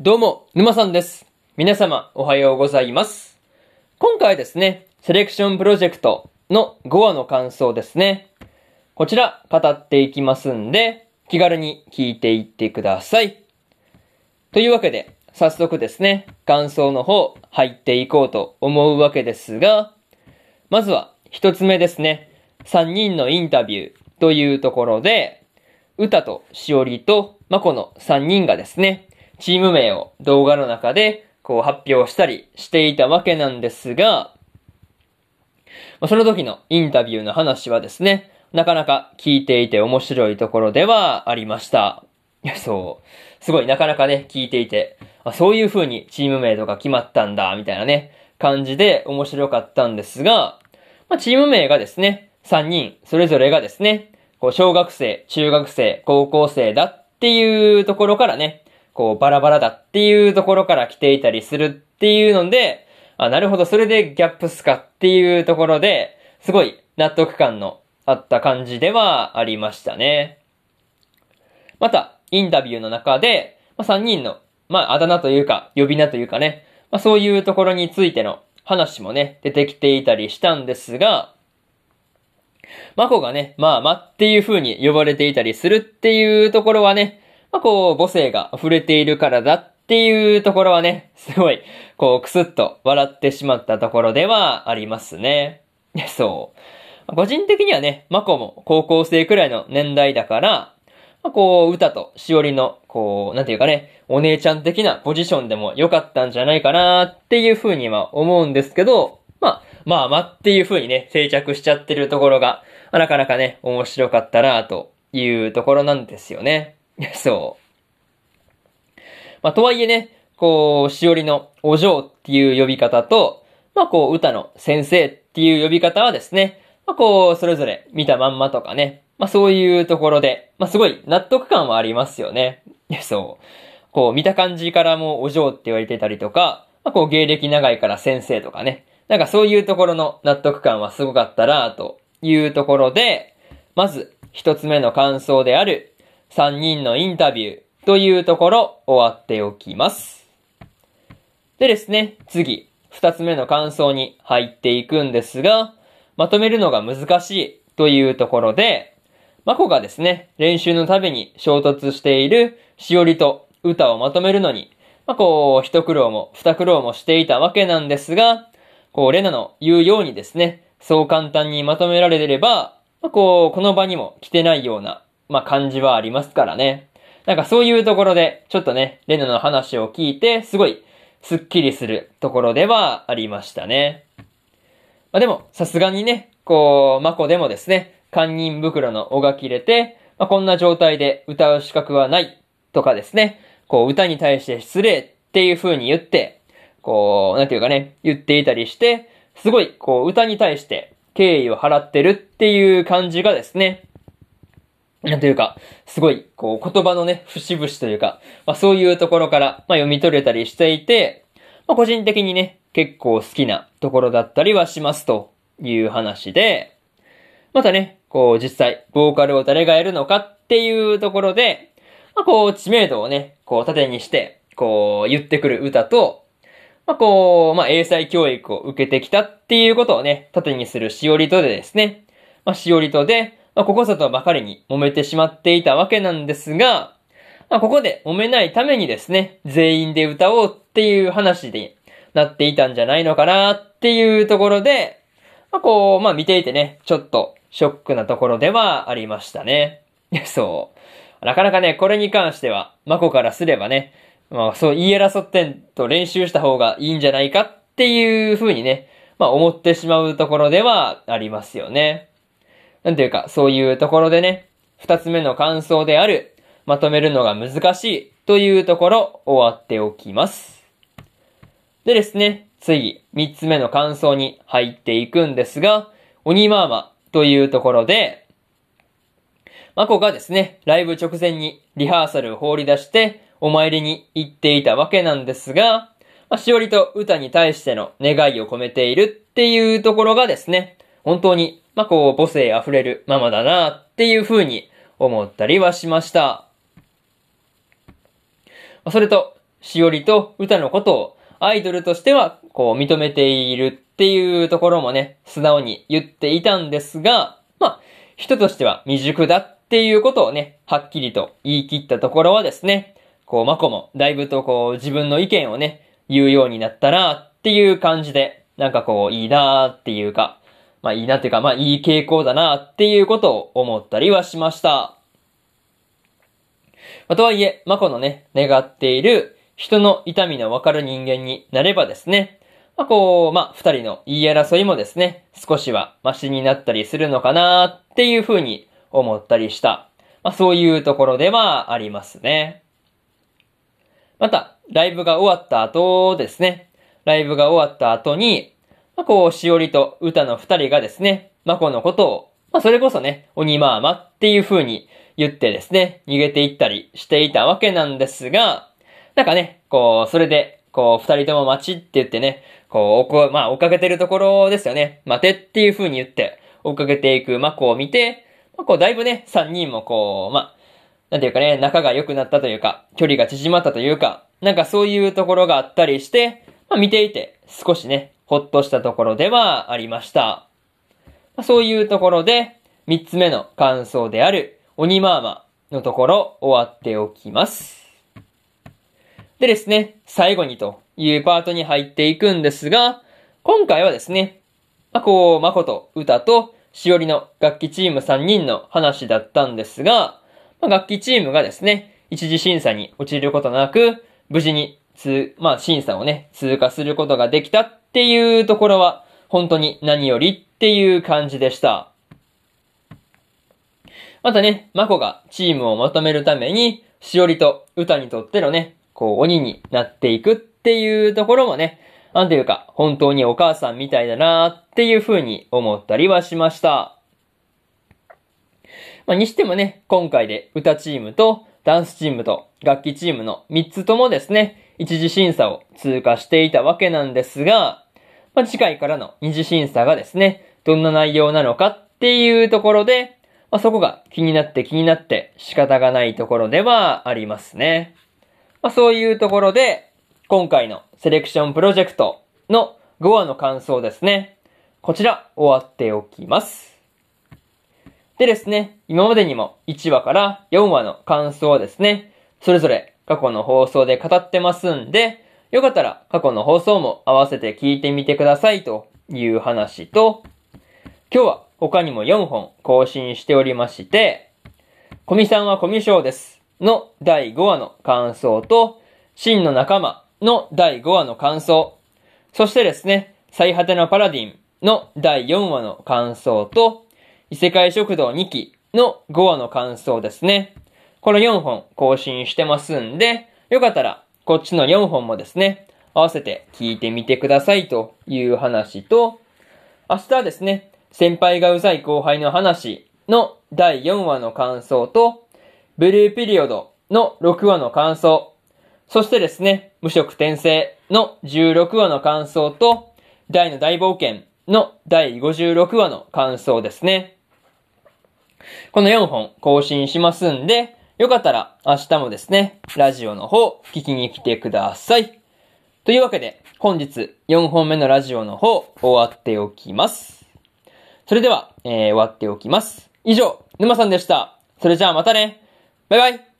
どうも、沼さんです。皆様、おはようございます。今回ですね、セレクションプロジェクトの5話の感想ですね。こちら、語っていきますんで、気軽に聞いていってください。というわけで、早速ですね、感想の方、入っていこうと思うわけですが、まずは、一つ目ですね、3人のインタビューというところで、歌としおりとまこの3人がですね、チーム名を動画の中でこう発表したりしていたわけなんですが、まその時のインタビューの話はですね、なかなか聞いていて面白いところではありました。いや、そう。すごいなかなかね、聞いていて、あそういう風にチーム名とか決まったんだ、みたいなね、感じで面白かったんですが、まあ、チーム名がですね、3人それぞれがですね、こう小学生、中学生、高校生だっていうところからね、こうバラバラだっていうところから来ていたりするっていうので、あ、なるほど、それでギャップスかっていうところで、すごい納得感のあった感じではありましたね。また、インタビューの中で、まあ、3人の、まあ、あだ名というか、呼び名というかね、まあ、そういうところについての話もね、出てきていたりしたんですが、マコがね、まあ、まっていう風に呼ばれていたりするっていうところはね、まあ、こう、母性が溢れているからだっていうところはね、すごい、こう、くすっと笑ってしまったところではありますね。そう。個人的にはね、マコも高校生くらいの年代だから、まあ、こう、歌としおりの、こう、なんていうかね、お姉ちゃん的なポジションでも良かったんじゃないかなっていう風には思うんですけど、まあ、まあまあっていう風にね、定着しちゃってるところが、なかなかね、面白かったなというところなんですよね。そう。まあ、とはいえね、こう、しおりのお嬢っていう呼び方と、まあ、こう、歌の先生っていう呼び方はですね、まあ、こう、それぞれ見たまんまとかね、まあ、そういうところで、まあ、すごい納得感はありますよね。そう。こう、見た感じからもお嬢って言われてたりとか、まあ、こう、芸歴長いから先生とかね。なんかそういうところの納得感はすごかったな、というところで、まず、一つ目の感想である、三人のインタビューというところ、終わっておきます。でですね、次、二つ目の感想に入っていくんですが、まとめるのが難しいというところで、マコがですね、練習のたびに衝突しているしおりと歌をまとめるのに、まあ、こう、一苦労も二苦労もしていたわけなんですが、こう、レナの言うようにですね、そう簡単にまとめられれば、まあ、こう、この場にも来てないような、まあ、感じはありますからね。なんかそういうところで、ちょっとね、レナの話を聞いて、すごい、スッキリするところではありましたね。まあ、でも、さすがにね、こう、マコでもですね、堪忍袋の尾が切れて、まあ、こんな状態で歌う資格はないとかですね、こう、歌に対して失礼っていう風に言って、こう、なんていうかね、言っていたりして、すごい、こう、歌に対して敬意を払ってるっていう感じがですね、なんていうか、すごい、こう、言葉のね、節々というか、まあそういうところから、まあ読み取れたりしていて、まあ個人的にね、結構好きなところだったりはしますという話で、またね、こう実際、ボーカルを誰がやるのかっていうところで、まあこう知名度をね、こう盾にして、こう言ってくる歌と、まあこう、まあ英才教育を受けてきたっていうことをね、盾にするしおりとでですね、まあしおりとで、まあここぞとばかりに揉めてしまっていたわけなんですが、まあここで揉めないためにですね、全員で歌おうっていう話でなっていたんじゃないのかなっていうところで、まあこう、まあ見ていてね、ちょっとショックなところではありましたね。そう。なかなかね、これに関しては、マコからすればね、まあそう言い争ってんと練習した方がいいんじゃないかっていう風にね、まあ思ってしまうところではありますよね。なんていうか、そういうところでね、二つ目の感想である、まとめるのが難しいというところ、終わっておきます。でですね、次、三つ目の感想に入っていくんですが、鬼マーマというところで、マコがですね、ライブ直前にリハーサルを放り出して、お参りに行っていたわけなんですが、まあ、しおりと歌に対しての願いを込めているっていうところがですね、本当に、まあ、こう、母性溢れるママだなっていう風に思ったりはしました。それと、しおりと歌のことをアイドルとしては、こう、認めているっていうところもね、素直に言っていたんですが、まあ、人としては未熟だっていうことをね、はっきりと言い切ったところはですね、こう、マコもだいぶとこう、自分の意見をね、言うようになったなっていう感じで、なんかこう、いいなっていうか、まあいいなっていうか、まあいい傾向だなっていうことを思ったりはしました。まあ、とはいえ、マコのね、願っている人の痛みのわかる人間になればですね、まあこう、まあ二人の言い争いもですね、少しはマシになったりするのかなっていうふうに思ったりした。まあそういうところではありますね。また、ライブが終わった後ですね、ライブが終わった後に、まあ、こう、しおりと歌の二人がですね、まこのことを、まあ、それこそね、鬼まーまっていう風に言ってですね、逃げていったりしていたわけなんですが、なんかね、こう、それで、こう、二人とも待ちって言ってね、こう、おこ、まあ、追っかけてるところですよね。待てっていう風に言って、追っかけていくマコを見て、まあ、こう、だいぶね、三人もこう、まあ、なんていうかね、仲が良くなったというか、距離が縮まったというか、なんかそういうところがあったりして、まあ、見ていて、少しね、ほっとしたところではありました。そういうところで、三つ目の感想である、鬼マーマのところ終わっておきます。でですね、最後にというパートに入っていくんですが、今回はですね、まあ、こう、まこと、歌と、しおりの楽器チーム3人の話だったんですが、まあ、楽器チームがですね、一次審査に落ちることなく、無事に通、まあ、審査をね、通過することができたっていうところは、本当に何よりっていう感じでした。またね、マコがチームをまとめるために、しおりと歌にとってのね、こう、鬼になっていくっていうところもね、なんていうか、本当にお母さんみたいだなっていう風に思ったりはしました。まあ、にしてもね、今回で歌チームとダンスチームと楽器チームの3つともですね、一次審査を通過していたわけなんですが、まあ、次回からの二次審査がですね、どんな内容なのかっていうところで、まあ、そこが気になって気になって仕方がないところではありますね。まあ、そういうところで、今回のセレクションプロジェクトの5話の感想ですね。こちら終わっておきます。でですね、今までにも1話から4話の感想をですね、それぞれ過去の放送で語ってますんで、よかったら過去の放送も合わせて聞いてみてくださいという話と、今日は他にも4本更新しておりまして、コミさんはコミュ障ですの第5話の感想と、真の仲間の第5話の感想、そしてですね、最果てのパラディンの第4話の感想と、異世界食堂2期の5話の感想ですね。この4本更新してますんで、よかったら、こっちの4本もですね、合わせて聞いてみてくださいという話と、明日はですね、先輩がうざい後輩の話の第4話の感想と、ブルーピリオドの6話の感想、そしてですね、無色転生の16話の感想と、大の大冒険の第56話の感想ですね。この4本更新しますんで、よかったら明日もですね、ラジオの方聞きに来てください。というわけで、本日4本目のラジオの方終わっておきます。それでは、えー、終わっておきます。以上、沼さんでした。それじゃあまたね。バイバイ。